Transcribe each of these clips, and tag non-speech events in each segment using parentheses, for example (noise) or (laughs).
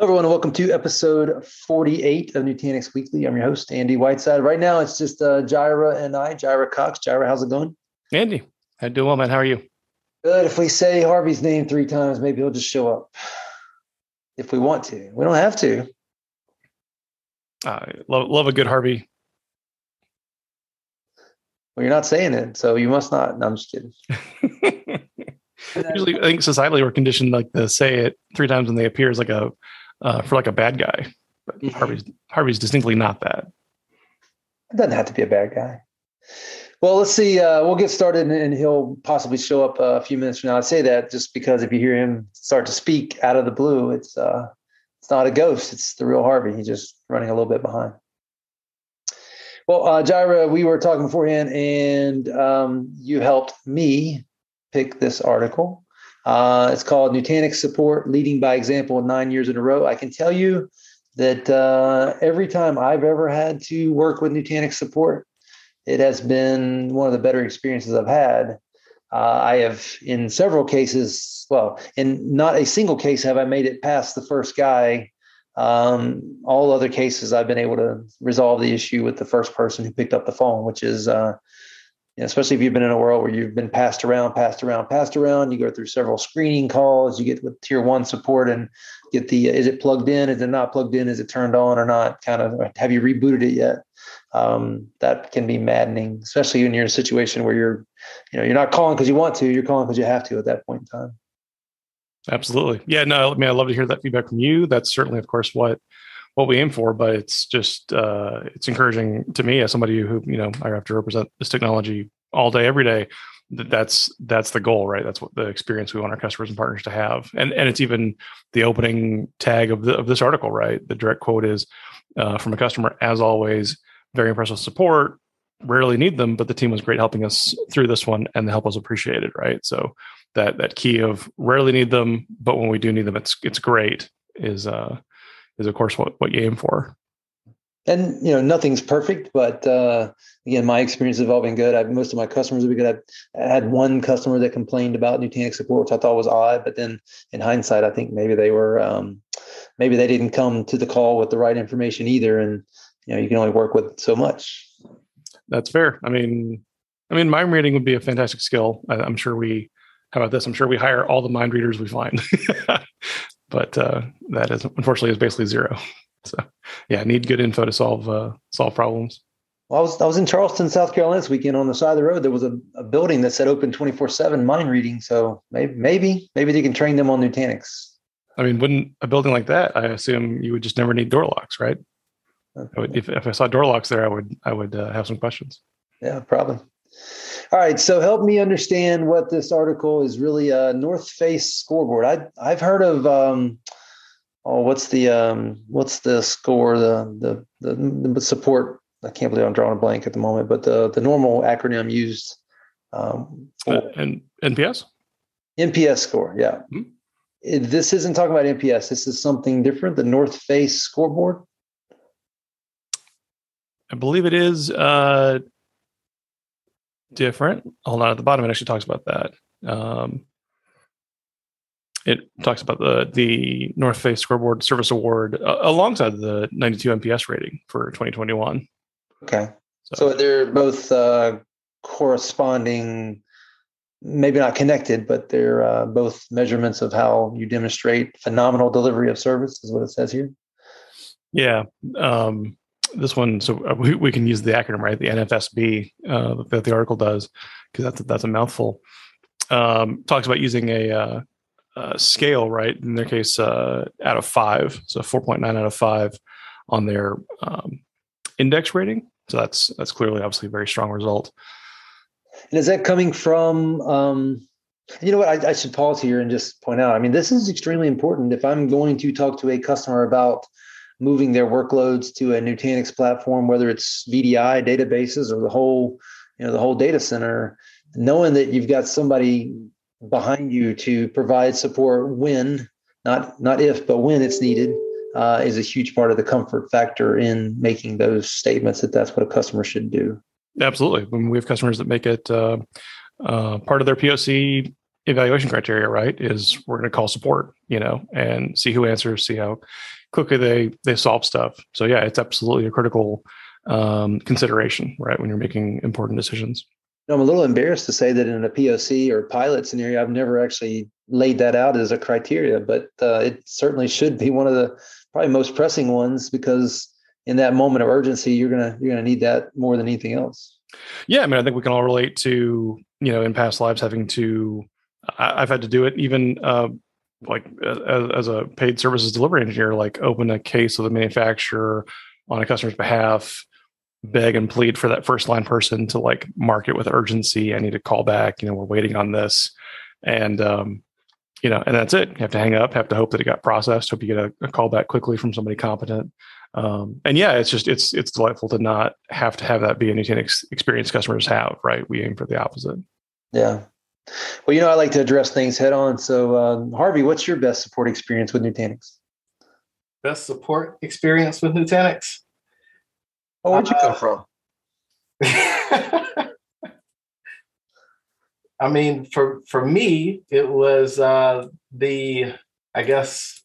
everyone, and welcome to episode 48 of Nutanix Weekly. I'm your host, Andy Whiteside. Right now, it's just uh, Jirah and I, Jirah Cox. Jirah, how's it going? Andy, how doing well, man? How are you? Good. If we say Harvey's name three times, maybe he'll just show up. If we want to, we don't have to. I love, love a good Harvey. Well, you're not saying it, so you must not. No, I'm just kidding. (laughs) Usually, I think societally we're conditioned like to say it three times when they appear as like a uh, for like a bad guy. But mm-hmm. Harvey's Harvey's distinctly not that. It doesn't have to be a bad guy. Well, let's see. Uh, we'll get started, and he'll possibly show up a few minutes from now. I say that just because if you hear him start to speak out of the blue, it's uh, it's not a ghost; it's the real Harvey. He's just running a little bit behind. Well, uh, Jirah, we were talking beforehand, and um, you helped me pick this article. Uh, it's called Nutanix Support Leading by Example Nine Years in a Row. I can tell you that uh, every time I've ever had to work with Nutanix support, it has been one of the better experiences I've had. Uh, I have, in several cases, well, in not a single case have I made it past the first guy. Um, all other cases, I've been able to resolve the issue with the first person who picked up the phone, which is uh, especially if you've been in a world where you've been passed around, passed around, passed around. You go through several screening calls. You get with tier one support and get the is it plugged in? Is it not plugged in? Is it turned on or not? Kind of have you rebooted it yet? Um, that can be maddening, especially when you're in a situation where you're, you know, you're not calling because you want to. You're calling because you have to at that point in time. Absolutely, yeah. No, I mean, I love to hear that feedback from you. That's certainly, of course, what what we aim for, but it's just uh, it's encouraging to me as somebody who you know I have to represent this technology all day, every day. That that's that's the goal, right? That's what the experience we want our customers and partners to have, and and it's even the opening tag of the, of this article, right? The direct quote is uh, from a customer, as always, very impressive support. Rarely need them, but the team was great helping us through this one, and the help was appreciated, right? So that that key of rarely need them, but when we do need them, it's it's great is uh is of course what, what you aim for. And you know nothing's perfect but uh, again my experience have all been good. I've, most of my customers have been good. I had one customer that complained about nutanix support which i thought was odd but then in hindsight i think maybe they were um, maybe they didn't come to the call with the right information either and you know you can only work with so much. That's fair. I mean i mean mind reading would be a fantastic skill. I, i'm sure we how about this? I'm sure we hire all the mind readers we find (laughs) but uh, that is unfortunately is basically zero. (laughs) So yeah, need good info to solve uh, solve problems. Well, I was I was in Charleston, South Carolina this weekend. On the side of the road, there was a, a building that said open twenty four seven mind reading. So maybe maybe maybe they can train them on Nutanix. I mean, wouldn't a building like that? I assume you would just never need door locks, right? I would, if, if I saw door locks there, I would I would uh, have some questions. Yeah, probably. All right, so help me understand what this article is really a North Face scoreboard. I I've heard of um, oh, what's the um, what's the score the, the the support? I can't believe I'm drawing a blank at the moment, but the the normal acronym used. Um, uh, and NPS. NPS score, yeah. Mm-hmm. This isn't talking about NPS. This is something different. The North Face scoreboard. I believe it is. Uh, different. Hold on, at the bottom it actually talks about that. Um, it talks about the the North Face Scoreboard Service Award uh, alongside the 92 NPS rating for 2021. Okay, so, so they're both uh, corresponding, maybe not connected, but they're uh, both measurements of how you demonstrate phenomenal delivery of service. Is what it says here. Yeah. Um, this one, so uh, we, we can use the acronym, right? The NFSB uh, that the article does, because that's that's a mouthful. Um, talks about using a, uh, scale, right? In their case, uh, out of five, so four point nine out of five on their um, index rating. So that's that's clearly, obviously, a very strong result. And is that coming from? Um, you know what? I, I should pause here and just point out. I mean, this is extremely important. If I'm going to talk to a customer about moving their workloads to a Nutanix platform, whether it's VDI databases or the whole, you know, the whole data center, knowing that you've got somebody behind you to provide support when, not not if, but when it's needed, uh, is a huge part of the comfort factor in making those statements that that's what a customer should do. Absolutely. When we have customers that make it uh, uh, part of their POC evaluation criteria, right, is we're going to call support, you know, and see who answers, see how quickly they they solve stuff. So yeah, it's absolutely a critical um, consideration, right, when you're making important decisions. I'm a little embarrassed to say that in a POC or pilot scenario, I've never actually laid that out as a criteria, but uh, it certainly should be one of the probably most pressing ones because in that moment of urgency, you're gonna you're gonna need that more than anything else. Yeah, I mean, I think we can all relate to you know in past lives having to. I, have had to do it even uh, like as, as a paid services delivery engineer, like open a case with a manufacturer on a customer's behalf beg and plead for that first line person to like mark it with urgency. I need to call back. You know, we're waiting on this, and um, you know, and that's it. You have to hang up. Have to hope that it got processed. Hope you get a, a call back quickly from somebody competent. Um, and yeah, it's just it's it's delightful to not have to have that be a Nutanix experience customers have. Right? We aim for the opposite. Yeah. Well, you know, I like to address things head on. So, um, Harvey, what's your best support experience with Nutanix? Best support experience with Nutanix? Oh, where'd you come uh, from? (laughs) I mean, for for me, it was uh, the I guess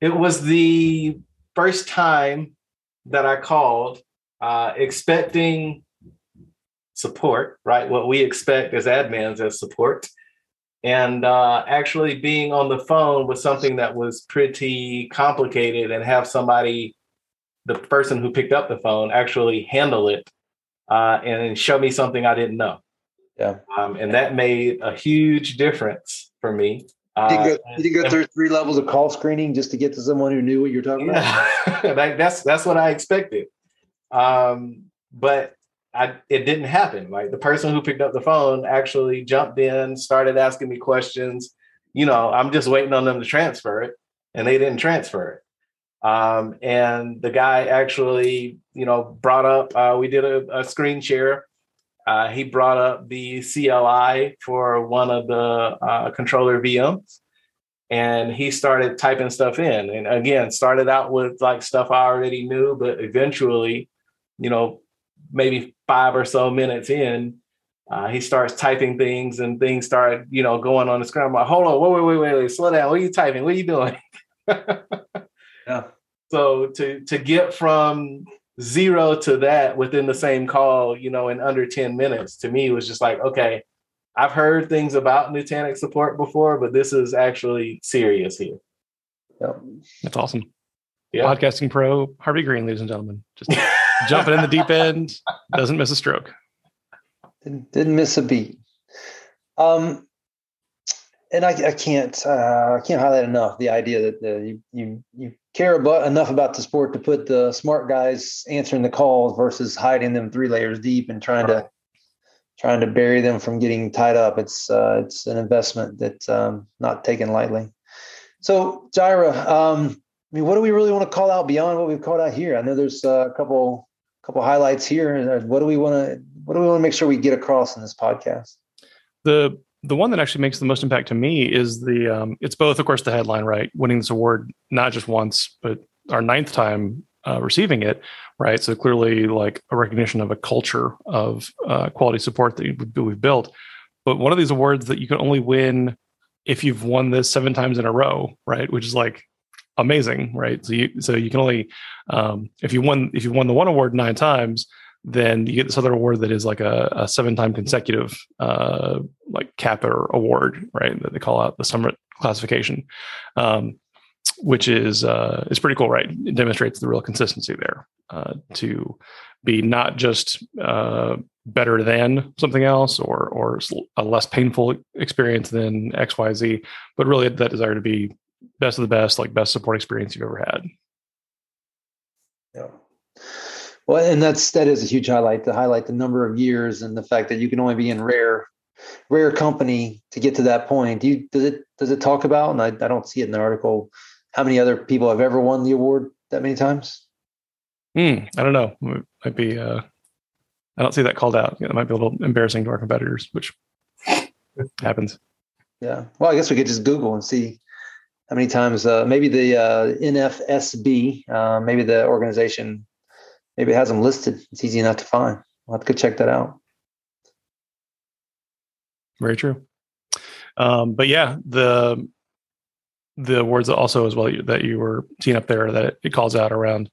it was the first time that I called uh, expecting support, right? What we expect as admins as support, and uh, actually being on the phone with something that was pretty complicated and have somebody the person who picked up the phone actually handle it uh, and show me something I didn't know. Yeah. Um, and that made a huge difference for me. You didn't, go, uh, you didn't go through three levels of call screening just to get to someone who knew what you're talking yeah. about. (laughs) that's that's what I expected. Um, but I it didn't happen. Like the person who picked up the phone actually jumped in, started asking me questions. You know, I'm just waiting on them to transfer it, and they didn't transfer it. Um, and the guy actually, you know, brought up, uh, we did a, a screen share. Uh, he brought up the CLI for one of the uh, controller VMs and he started typing stuff in. And again, started out with like stuff I already knew, but eventually, you know, maybe five or so minutes in, uh, he starts typing things and things start, you know, going on the screen. I'm like, hold on, wait, wait, wait, wait, wait, slow down. What are you typing? What are you doing? (laughs) Yeah. So to to get from zero to that within the same call, you know, in under 10 minutes, to me was just like, okay, I've heard things about Nutanix support before, but this is actually serious here. Yeah. That's awesome. Yeah. Podcasting pro, Harvey Green, ladies and gentlemen. Just (laughs) jumping in the deep end, doesn't miss a stroke. Didn't, didn't miss a beat. Um, and I, I can't uh, I can't highlight enough the idea that uh, you you you care about enough about the sport to put the smart guys answering the calls versus hiding them three layers deep and trying right. to trying to bury them from getting tied up. It's uh, it's an investment that's um, not taken lightly. So Jirah, um, I mean, what do we really want to call out beyond what we've called out here? I know there's a couple couple highlights here. What do we want to what do we want to make sure we get across in this podcast? The the one that actually makes the most impact to me is the um, it's both of course the headline right winning this award not just once but our ninth time uh, receiving it right so clearly like a recognition of a culture of uh, quality support that we've built but one of these awards that you can only win if you've won this seven times in a row right which is like amazing right so you so you can only um, if you won if you won the one award nine times then you get this other award that is like a, a seven time consecutive uh, like capper award, right? That they call out the summit classification, um, which is uh, is pretty cool, right? It demonstrates the real consistency there uh, to be not just uh, better than something else or or a less painful experience than X Y Z, but really that desire to be best of the best, like best support experience you've ever had. Yeah. Well, and that's that is a huge highlight to highlight the number of years and the fact that you can only be in rare rare company to get to that point. Do you does it does it talk about and I, I don't see it in the article how many other people have ever won the award that many times? Hmm, I don't know. It might be uh I don't see that called out. It might be a little embarrassing to our competitors, which happens. Yeah. Well, I guess we could just Google and see how many times uh, maybe the uh, NFSB, uh, maybe the organization maybe it has them listed. It's easy enough to find. I'll have to go check that out. Very true. Um, but yeah, the the words also as well that you were seeing up there that it calls out around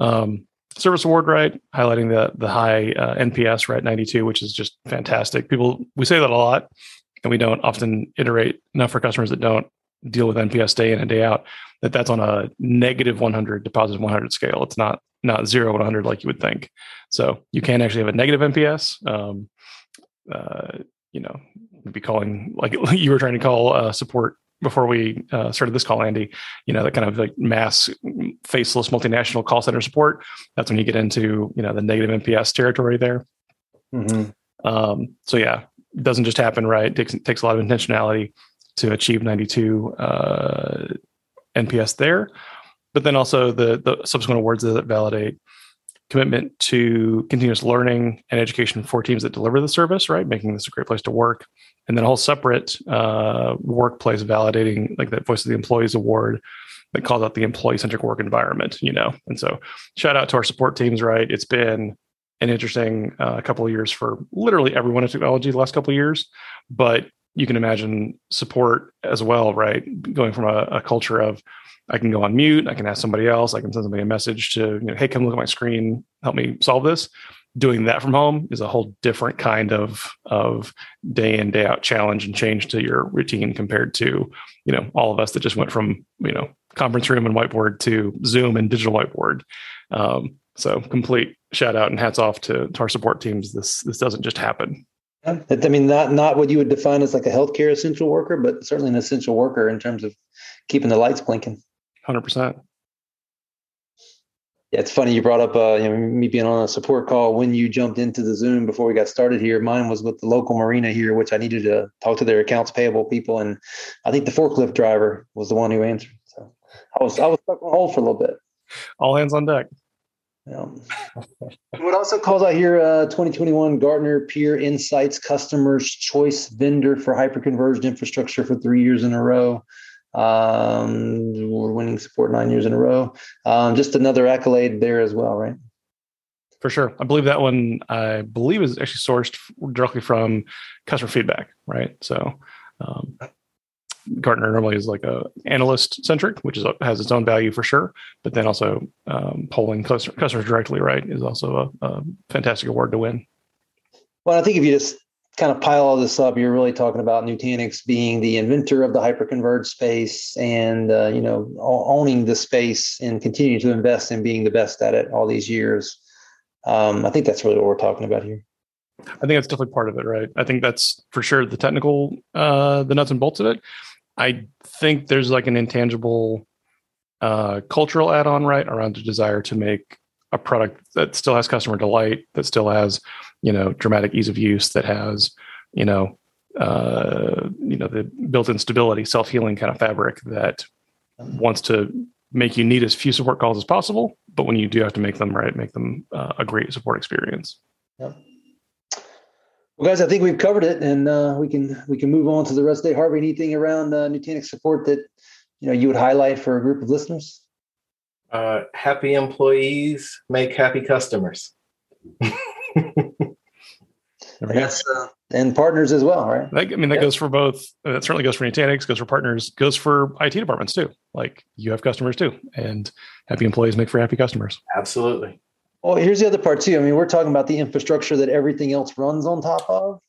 um, service award right highlighting the the high uh, nps right 92 which is just fantastic people we say that a lot and we don't often iterate enough for customers that don't deal with nps day in and day out that that's on a negative 100 to positive 100 scale it's not not 0 to 100 like you would think so you can actually have a negative nps um, uh, you know be calling like (laughs) you were trying to call uh, support before we uh, started this call, Andy, you know, that kind of like mass faceless multinational call center support. That's when you get into, you know, the negative NPS territory there. Mm-hmm. Um, so yeah, it doesn't just happen, right? It takes, it takes a lot of intentionality to achieve 92 uh, NPS there. But then also the, the subsequent awards that validate commitment to continuous learning and education for teams that deliver the service, right? Making this a great place to work and then a whole separate uh, workplace validating like that voice of the employees award that calls out the employee centric work environment you know and so shout out to our support teams right it's been an interesting uh, couple of years for literally everyone in technology the last couple of years but you can imagine support as well right going from a, a culture of I can go on mute. I can ask somebody else. I can send somebody a message to, you know, hey, come look at my screen, help me solve this doing that from home is a whole different kind of of day in day out challenge and change to your routine compared to you know all of us that just went from you know conference room and whiteboard to zoom and digital whiteboard um, so complete shout out and hats off to, to our support teams this this doesn't just happen I mean, not not what you would define as like a healthcare essential worker, but certainly an essential worker in terms of keeping the lights blinking. Hundred percent. Yeah, it's funny you brought up uh, you know, me being on a support call when you jumped into the Zoom before we got started here. Mine was with the local marina here, which I needed to talk to their accounts payable people, and I think the forklift driver was the one who answered. So I was I was stuck on hold for a little bit. All hands on deck. Um, what also calls out here uh, 2021 Gartner Peer Insights Customers Choice Vendor for Hyperconverged Infrastructure for three years in a row. Um, we're winning support nine years in a row. Um, just another accolade there as well, right? For sure. I believe that one, I believe, is actually sourced directly from customer feedback, right? So, um, Gartner normally is like a analyst centric, which is has its own value for sure. But then also um, polling customer, customers directly, right, is also a, a fantastic award to win. Well, I think if you just kind of pile all this up, you're really talking about Nutanix being the inventor of the hyperconverged space and uh, you know owning the space and continuing to invest in being the best at it all these years. Um, I think that's really what we're talking about here. I think that's definitely part of it, right? I think that's for sure the technical, uh, the nuts and bolts of it. I think there's like an intangible uh, cultural add-on, right, around the desire to make a product that still has customer delight, that still has, you know, dramatic ease of use, that has, you know, uh, you know, the built-in stability, self-healing kind of fabric that wants to make you need as few support calls as possible. But when you do have to make them right, make them uh, a great support experience. Yep. Well, guys, I think we've covered it, and uh, we can we can move on to the rest of the day. Harvey, anything around uh, Nutanix support that you know you would highlight for a group of listeners? Uh, happy employees make happy customers. (laughs) Yes, uh, and partners as well, right? That, I mean, that yeah. goes for both. That certainly goes for Nutanix, goes for partners, goes for IT departments too. Like you have customers too, and happy employees make for happy customers. Absolutely. Well, here's the other part too. I mean, we're talking about the infrastructure that everything else runs on top of.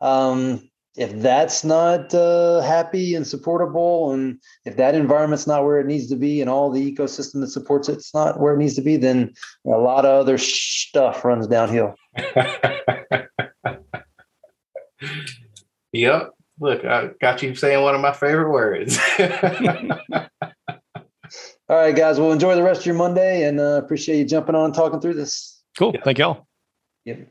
Um, if that's not uh, happy and supportable, and if that environment's not where it needs to be, and all the ecosystem that supports it's not where it needs to be, then a lot of other stuff runs downhill. (laughs) yep. Look, I got you saying one of my favorite words. (laughs) (laughs) all right, guys. Well, enjoy the rest of your Monday, and uh, appreciate you jumping on and talking through this. Cool. Thank y'all. Yep.